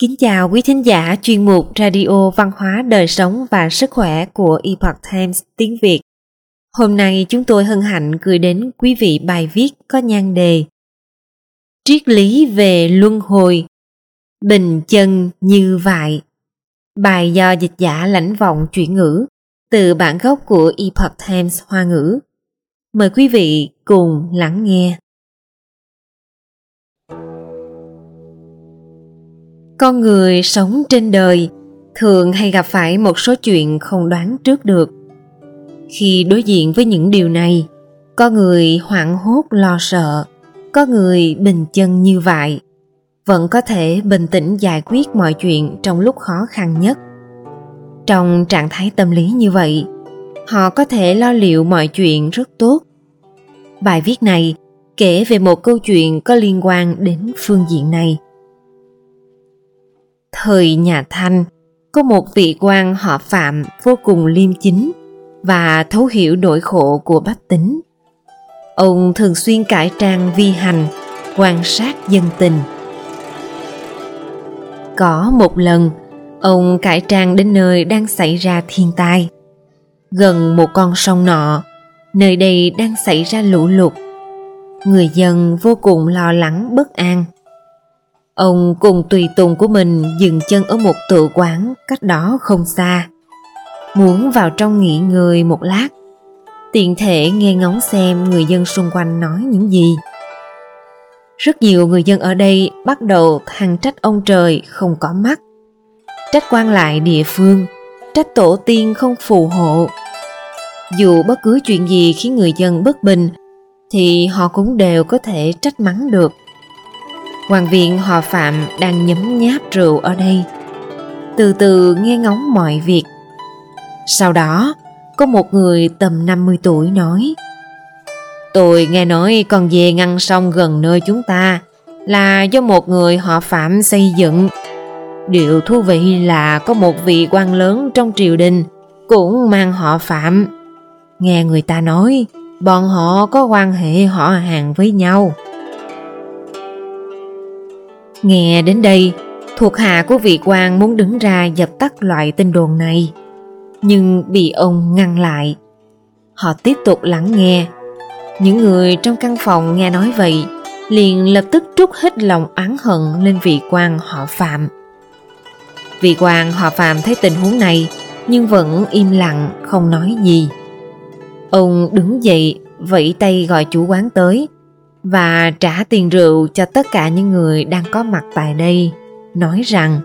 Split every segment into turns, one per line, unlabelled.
Kính chào quý thính giả chuyên mục Radio Văn hóa Đời sống và Sức khỏe của Epoch Times tiếng Việt. Hôm nay chúng tôi hân hạnh gửi đến quý vị bài viết có nhan đề Triết lý về luân hồi, bình chân như vậy. Bài do dịch giả lãnh vọng chuyển ngữ từ bản gốc của Epoch Times Hoa ngữ. Mời quý vị cùng lắng nghe. Con người sống trên đời thường hay gặp phải một số chuyện không đoán trước được. Khi đối diện với những điều này, có người hoảng hốt lo sợ, có người bình chân như vậy, vẫn có thể bình tĩnh giải quyết mọi chuyện trong lúc khó khăn nhất. Trong trạng thái tâm lý như vậy, họ có thể lo liệu mọi chuyện rất tốt. Bài viết này kể về một câu chuyện có liên quan đến phương diện này. Thời nhà Thanh, có một vị quan họ Phạm vô cùng liêm chính và thấu hiểu nỗi khổ của bách tính. Ông thường xuyên cải trang vi hành, quan sát dân tình. Có một lần, ông cải trang đến nơi đang xảy ra thiên tai. Gần một con sông nọ, nơi đây đang xảy ra lũ lụt. Người dân vô cùng lo lắng bất an – Ông cùng tùy tùng của mình dừng chân ở một tự quán cách đó không xa. Muốn vào trong nghỉ ngơi một lát, tiện thể nghe ngóng xem người dân xung quanh nói những gì. Rất nhiều người dân ở đây bắt đầu thằng trách ông trời không có mắt, trách quan lại địa phương, trách tổ tiên không phù hộ. Dù bất cứ chuyện gì khiến người dân bất bình, thì họ cũng đều có thể trách mắng được Hoàng viện họ Phạm đang nhấm nháp rượu ở đây. Từ từ nghe ngóng mọi việc. Sau đó, có một người tầm 50 tuổi nói, Tôi nghe nói con về ngăn sông gần nơi chúng ta Là do một người họ Phạm xây dựng. Điều thú vị là có một vị quan lớn trong triều đình Cũng mang họ Phạm. Nghe người ta nói, Bọn họ có quan hệ họ hàng với nhau. Nghe đến đây, thuộc hạ của vị quan muốn đứng ra dập tắt loại tin đồn này, nhưng bị ông ngăn lại. Họ tiếp tục lắng nghe. Những người trong căn phòng nghe nói vậy, liền lập tức trút hết lòng oán hận lên vị quan họ Phạm. Vị quan họ Phạm thấy tình huống này, nhưng vẫn im lặng không nói gì. Ông đứng dậy, vẫy tay gọi chủ quán tới, và trả tiền rượu cho tất cả những người đang có mặt tại đây, nói rằng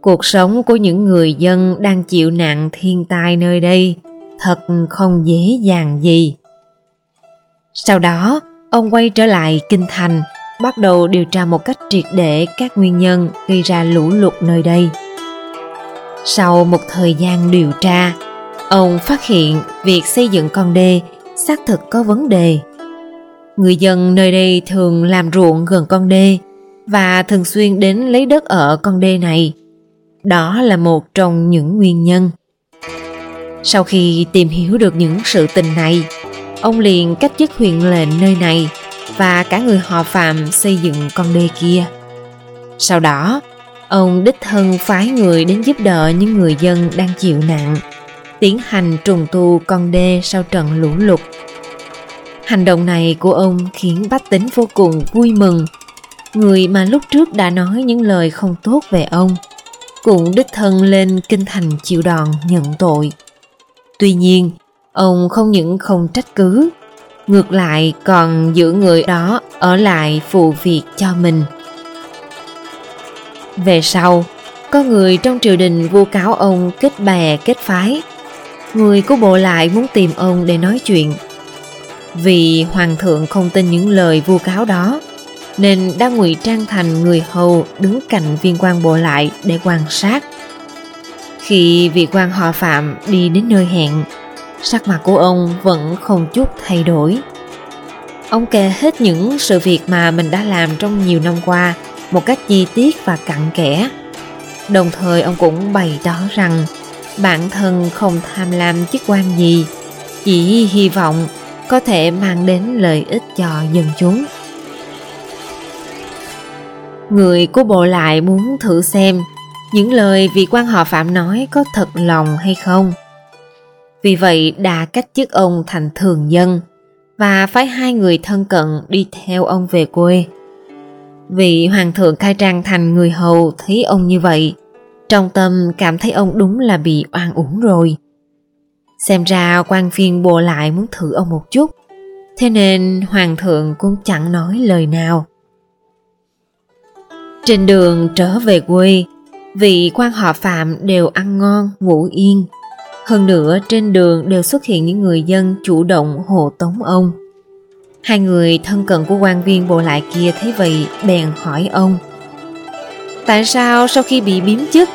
cuộc sống của những người dân đang chịu nạn thiên tai nơi đây thật không dễ dàng gì. Sau đó, ông quay trở lại kinh thành, bắt đầu điều tra một cách triệt để các nguyên nhân gây ra lũ lụt nơi đây. Sau một thời gian điều tra, ông phát hiện việc xây dựng con đê xác thực có vấn đề Người dân nơi đây thường làm ruộng gần con đê và thường xuyên đến lấy đất ở con đê này. Đó là một trong những nguyên nhân. Sau khi tìm hiểu được những sự tình này, ông liền cách chức huyện lệnh nơi này và cả người họ Phạm xây dựng con đê kia. Sau đó, ông đích thân phái người đến giúp đỡ những người dân đang chịu nạn, tiến hành trùng tu con đê sau trận lũ lụt Hành động này của ông khiến bách tính vô cùng vui mừng. Người mà lúc trước đã nói những lời không tốt về ông, cũng đích thân lên kinh thành chịu đòn nhận tội. Tuy nhiên, ông không những không trách cứ, ngược lại còn giữ người đó ở lại phụ việc cho mình. Về sau, có người trong triều đình vu cáo ông kết bè kết phái. Người của bộ lại muốn tìm ông để nói chuyện vì hoàng thượng không tin những lời vu cáo đó, nên đã ngụy trang thành người hầu đứng cạnh viên quan bộ lại để quan sát. Khi vị quan họ Phạm đi đến nơi hẹn, sắc mặt của ông vẫn không chút thay đổi. Ông kể hết những sự việc mà mình đã làm trong nhiều năm qua một cách chi tiết và cặn kẽ. Đồng thời ông cũng bày tỏ rằng bản thân không tham lam chức quan gì, chỉ hy vọng có thể mang đến lợi ích cho dân chúng. Người của bộ lại muốn thử xem những lời vị quan họ Phạm nói có thật lòng hay không. Vì vậy đã cách chức ông thành thường dân và phái hai người thân cận đi theo ông về quê. Vị hoàng thượng khai trang thành người hầu thấy ông như vậy, trong tâm cảm thấy ông đúng là bị oan uổng rồi. Xem ra quan viên bộ lại muốn thử ông một chút, thế nên hoàng thượng cũng chẳng nói lời nào. Trên đường trở về quê, vị quan họ Phạm đều ăn ngon, ngủ yên. Hơn nữa trên đường đều xuất hiện những người dân chủ động hộ tống ông. Hai người thân cận của quan viên bộ lại kia thấy vậy bèn hỏi ông Tại sao sau khi bị biếm chức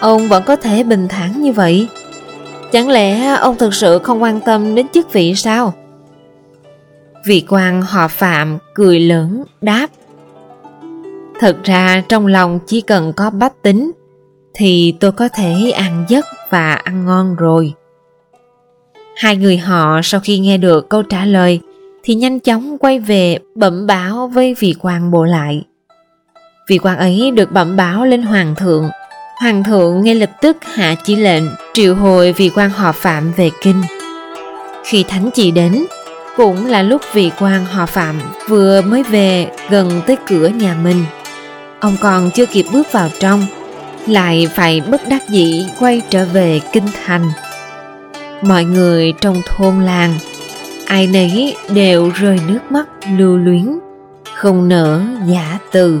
Ông vẫn có thể bình thản như vậy Chẳng lẽ ông thực sự không quan tâm đến chức vị sao Vị quan họ Phạm cười lớn, đáp Thật ra trong lòng chỉ cần có bách tính, Thì tôi có thể ăn giấc và ăn ngon rồi Hai người họ sau khi nghe được câu trả lời, thì nhanh chóng quay về bẩm báo với vị quan bộ lại. Vị quan ấy được bẩm báo lên hoàng thượng. Hoàng thượng ngay lập tức hạ chỉ lệnh triệu hồi vị quan họ phạm về kinh. Khi thánh chỉ đến, cũng là lúc vị quan họ phạm vừa mới về gần tới cửa nhà mình. Ông còn chưa kịp bước vào trong, lại phải bất đắc dĩ quay trở về kinh thành. Mọi người trong thôn làng ai nấy đều rơi nước mắt lưu luyến không nỡ giả từ